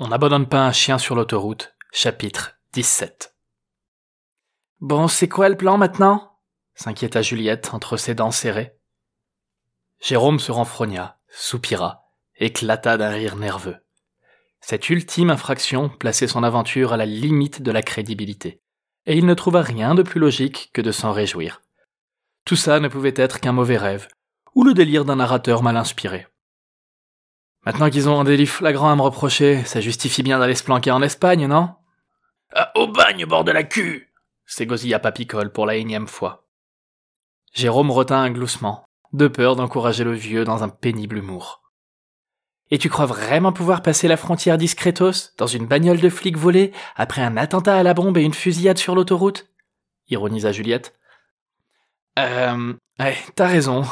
On n'abandonne pas un chien sur l'autoroute, chapitre 17. Bon, c'est quoi le plan maintenant? s'inquiéta Juliette entre ses dents serrées. Jérôme se renfrogna, soupira, éclata d'un rire nerveux. Cette ultime infraction plaçait son aventure à la limite de la crédibilité, et il ne trouva rien de plus logique que de s'en réjouir. Tout ça ne pouvait être qu'un mauvais rêve, ou le délire d'un narrateur mal inspiré. Maintenant qu'ils ont un délit flagrant à me reprocher, ça justifie bien d'aller se planquer en Espagne, non? Ah, Au bagne, bord de la cul s'égosilla Papicole pour la énième fois. Jérôme retint un gloussement, de peur d'encourager le vieux dans un pénible humour. Et tu crois vraiment pouvoir passer la frontière discretos, dans une bagnole de flics volée, après un attentat à la bombe et une fusillade sur l'autoroute? ironisa Juliette. Euh, ouais, t'as raison,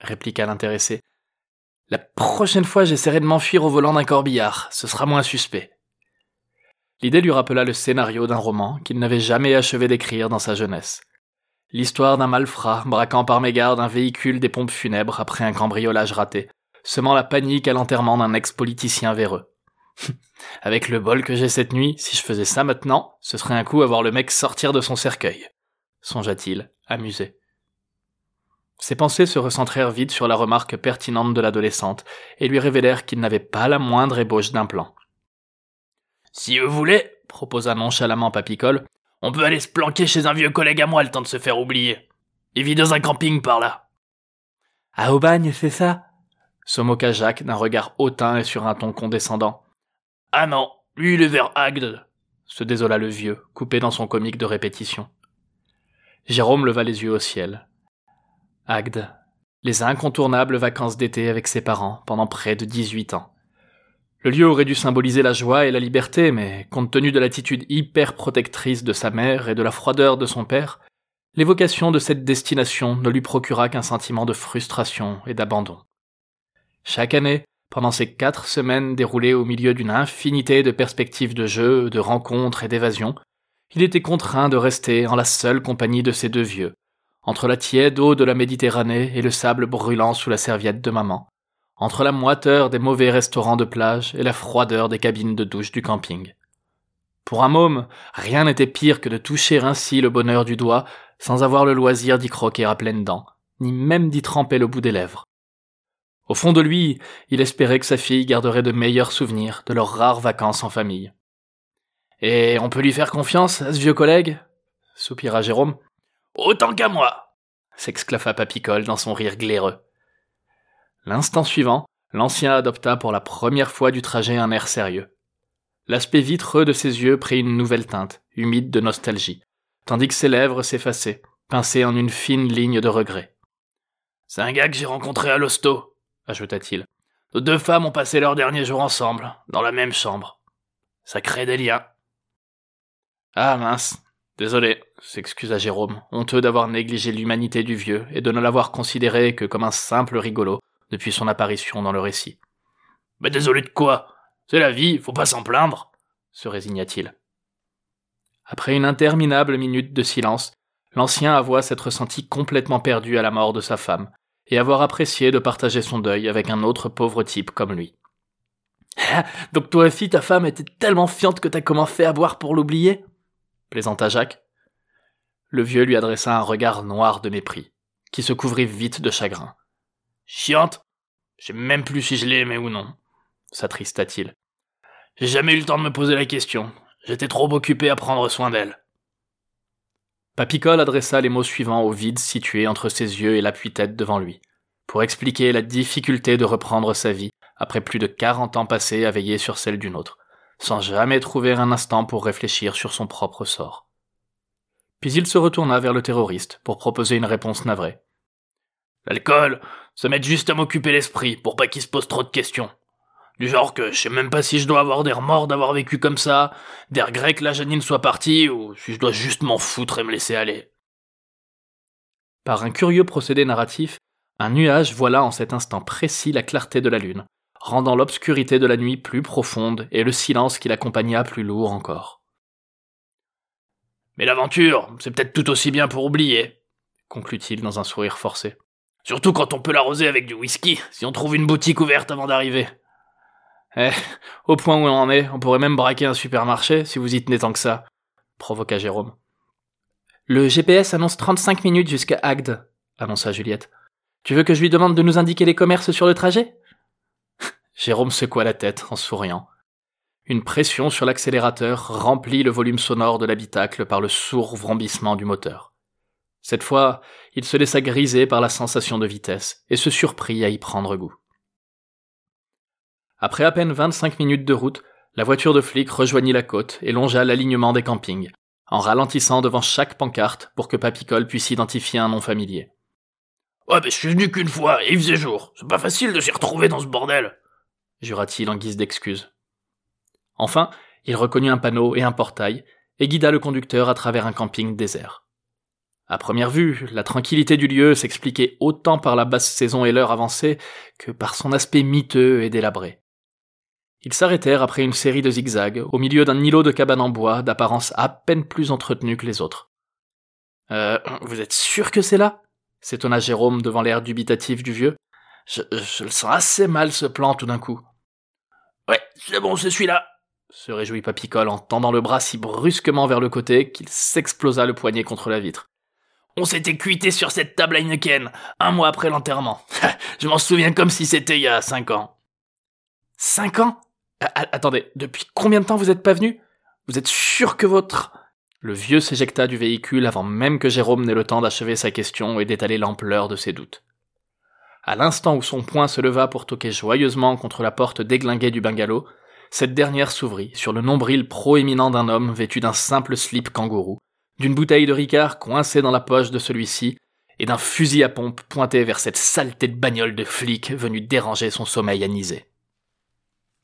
répliqua l'intéressé. La prochaine fois, j'essaierai de m'enfuir au volant d'un corbillard, ce sera moins suspect. L'idée lui rappela le scénario d'un roman qu'il n'avait jamais achevé d'écrire dans sa jeunesse. L'histoire d'un malfrat braquant par mégarde un véhicule des pompes funèbres après un cambriolage raté, semant la panique à l'enterrement d'un ex-politicien véreux. Avec le bol que j'ai cette nuit, si je faisais ça maintenant, ce serait un coup à voir le mec sortir de son cercueil, songea-t-il, amusé. Ses pensées se recentrèrent vite sur la remarque pertinente de l'adolescente et lui révélèrent qu'il n'avait pas la moindre ébauche d'un plan. Si vous voulez, proposa nonchalamment Papicole, on peut aller se planquer chez un vieux collègue à moi le temps de se faire oublier. Il vit dans un camping par là. À Aubagne, c'est ça? se moqua Jacques d'un regard hautain et sur un ton condescendant. Ah non, lui il est vers Agde, se désola le vieux, coupé dans son comique de répétition. Jérôme leva les yeux au ciel. Agde. Les incontournables vacances d'été avec ses parents pendant près de dix-huit ans. Le lieu aurait dû symboliser la joie et la liberté, mais compte tenu de l'attitude hyper protectrice de sa mère et de la froideur de son père, l'évocation de cette destination ne lui procura qu'un sentiment de frustration et d'abandon. Chaque année, pendant ces quatre semaines déroulées au milieu d'une infinité de perspectives de jeux, de rencontres et d'évasions, il était contraint de rester en la seule compagnie de ces deux vieux, entre la tiède eau de la Méditerranée et le sable brûlant sous la serviette de maman, entre la moiteur des mauvais restaurants de plage et la froideur des cabines de douche du camping. Pour un môme, rien n'était pire que de toucher ainsi le bonheur du doigt sans avoir le loisir d'y croquer à pleines dents, ni même d'y tremper le bout des lèvres. Au fond de lui, il espérait que sa fille garderait de meilleurs souvenirs de leurs rares vacances en famille. Et on peut lui faire confiance à ce vieux collègue? soupira Jérôme. Autant qu'à moi s'exclaffa Papicole dans son rire glaireux. L'instant suivant, l'ancien adopta pour la première fois du trajet un air sérieux. L'aspect vitreux de ses yeux prit une nouvelle teinte, humide de nostalgie, tandis que ses lèvres s'effaçaient, pincées en une fine ligne de regret. C'est un gars que j'ai rencontré à l'hosto, ajouta-t-il. Nos deux femmes ont passé leurs derniers jours ensemble, dans la même chambre. Ça crée des liens. Ah mince, désolé, s'excusa Jérôme, honteux d'avoir négligé l'humanité du vieux et de ne l'avoir considéré que comme un simple rigolo depuis son apparition dans le récit. Mais désolé de quoi? C'est la vie, faut pas s'en plaindre, se résigna-t-il. Après une interminable minute de silence, l'ancien avoua s'être senti complètement perdu à la mort de sa femme, et avoir apprécié de partager son deuil avec un autre pauvre type comme lui. Donc toi aussi, ta femme était tellement fiante que t'as commencé à boire pour l'oublier? Plaisanta Jacques. Le vieux lui adressa un regard noir de mépris, qui se couvrit vite de chagrin. Chiante Je sais même plus si je l'ai aimée ou non, s'attrista-t-il. J'ai jamais eu le temps de me poser la question. J'étais trop occupé à prendre soin d'elle. Papicole adressa les mots suivants au vide situé entre ses yeux et l'appui-tête devant lui, pour expliquer la difficulté de reprendre sa vie après plus de quarante ans passés à veiller sur celle d'une autre, sans jamais trouver un instant pour réfléchir sur son propre sort. Puis il se retourna vers le terroriste pour proposer une réponse navrée. L'alcool, ça m'aide juste à m'occuper l'esprit pour pas qu'il se pose trop de questions. Du genre que je sais même pas si je dois avoir des remords d'avoir vécu comme ça, des regrets que la Janine soit partie, ou si je dois juste m'en foutre et me laisser aller. Par un curieux procédé narratif, un nuage voila en cet instant précis la clarté de la lune, rendant l'obscurité de la nuit plus profonde et le silence qui l'accompagna plus lourd encore. Mais l'aventure, c'est peut-être tout aussi bien pour oublier, conclut-il dans un sourire forcé. Surtout quand on peut l'arroser avec du whisky, si on trouve une boutique ouverte avant d'arriver. Eh, au point où on en est, on pourrait même braquer un supermarché si vous y tenez tant que ça, provoqua Jérôme. Le GPS annonce 35 minutes jusqu'à Agde, annonça Juliette. Tu veux que je lui demande de nous indiquer les commerces sur le trajet? Jérôme secoua la tête en souriant. Une pression sur l'accélérateur remplit le volume sonore de l'habitacle par le sourd vrombissement du moteur. Cette fois, il se laissa griser par la sensation de vitesse et se surprit à y prendre goût. Après à peine 25 minutes de route, la voiture de flic rejoignit la côte et longea l'alignement des campings, en ralentissant devant chaque pancarte pour que Papicole puisse identifier un nom familier. Ouais, mais je suis venu qu'une fois et il faisait jour. C'est pas facile de s'y retrouver dans ce bordel. Jura-t-il en guise d'excuse. Enfin, il reconnut un panneau et un portail et guida le conducteur à travers un camping désert. À première vue, la tranquillité du lieu s'expliquait autant par la basse saison et l'heure avancée que par son aspect miteux et délabré. Ils s'arrêtèrent après une série de zigzags au milieu d'un îlot de cabanes en bois d'apparence à peine plus entretenue que les autres. Euh, vous êtes sûr que c'est là? s'étonna Jérôme devant l'air dubitatif du vieux. Je, je le sens assez mal ce plan tout d'un coup. Ouais, c'est bon, c'est celui-là, se réjouit Papicole en tendant le bras si brusquement vers le côté qu'il s'explosa le poignet contre la vitre. On s'était cuité sur cette table à Heineken, un mois après l'enterrement. Je m'en souviens comme si c'était il y a cinq ans. Cinq ans? Attendez, depuis combien de temps vous êtes pas venu? Vous êtes sûr que votre... Le vieux s'éjecta du véhicule avant même que Jérôme n'ait le temps d'achever sa question et d'étaler l'ampleur de ses doutes. À l'instant où son poing se leva pour toquer joyeusement contre la porte déglinguée du bungalow, cette dernière s'ouvrit sur le nombril proéminent d'un homme vêtu d'un simple slip kangourou, d'une bouteille de Ricard coincée dans la poche de celui-ci, et d'un fusil à pompe pointé vers cette saleté de bagnole de flic venue déranger son sommeil anisé.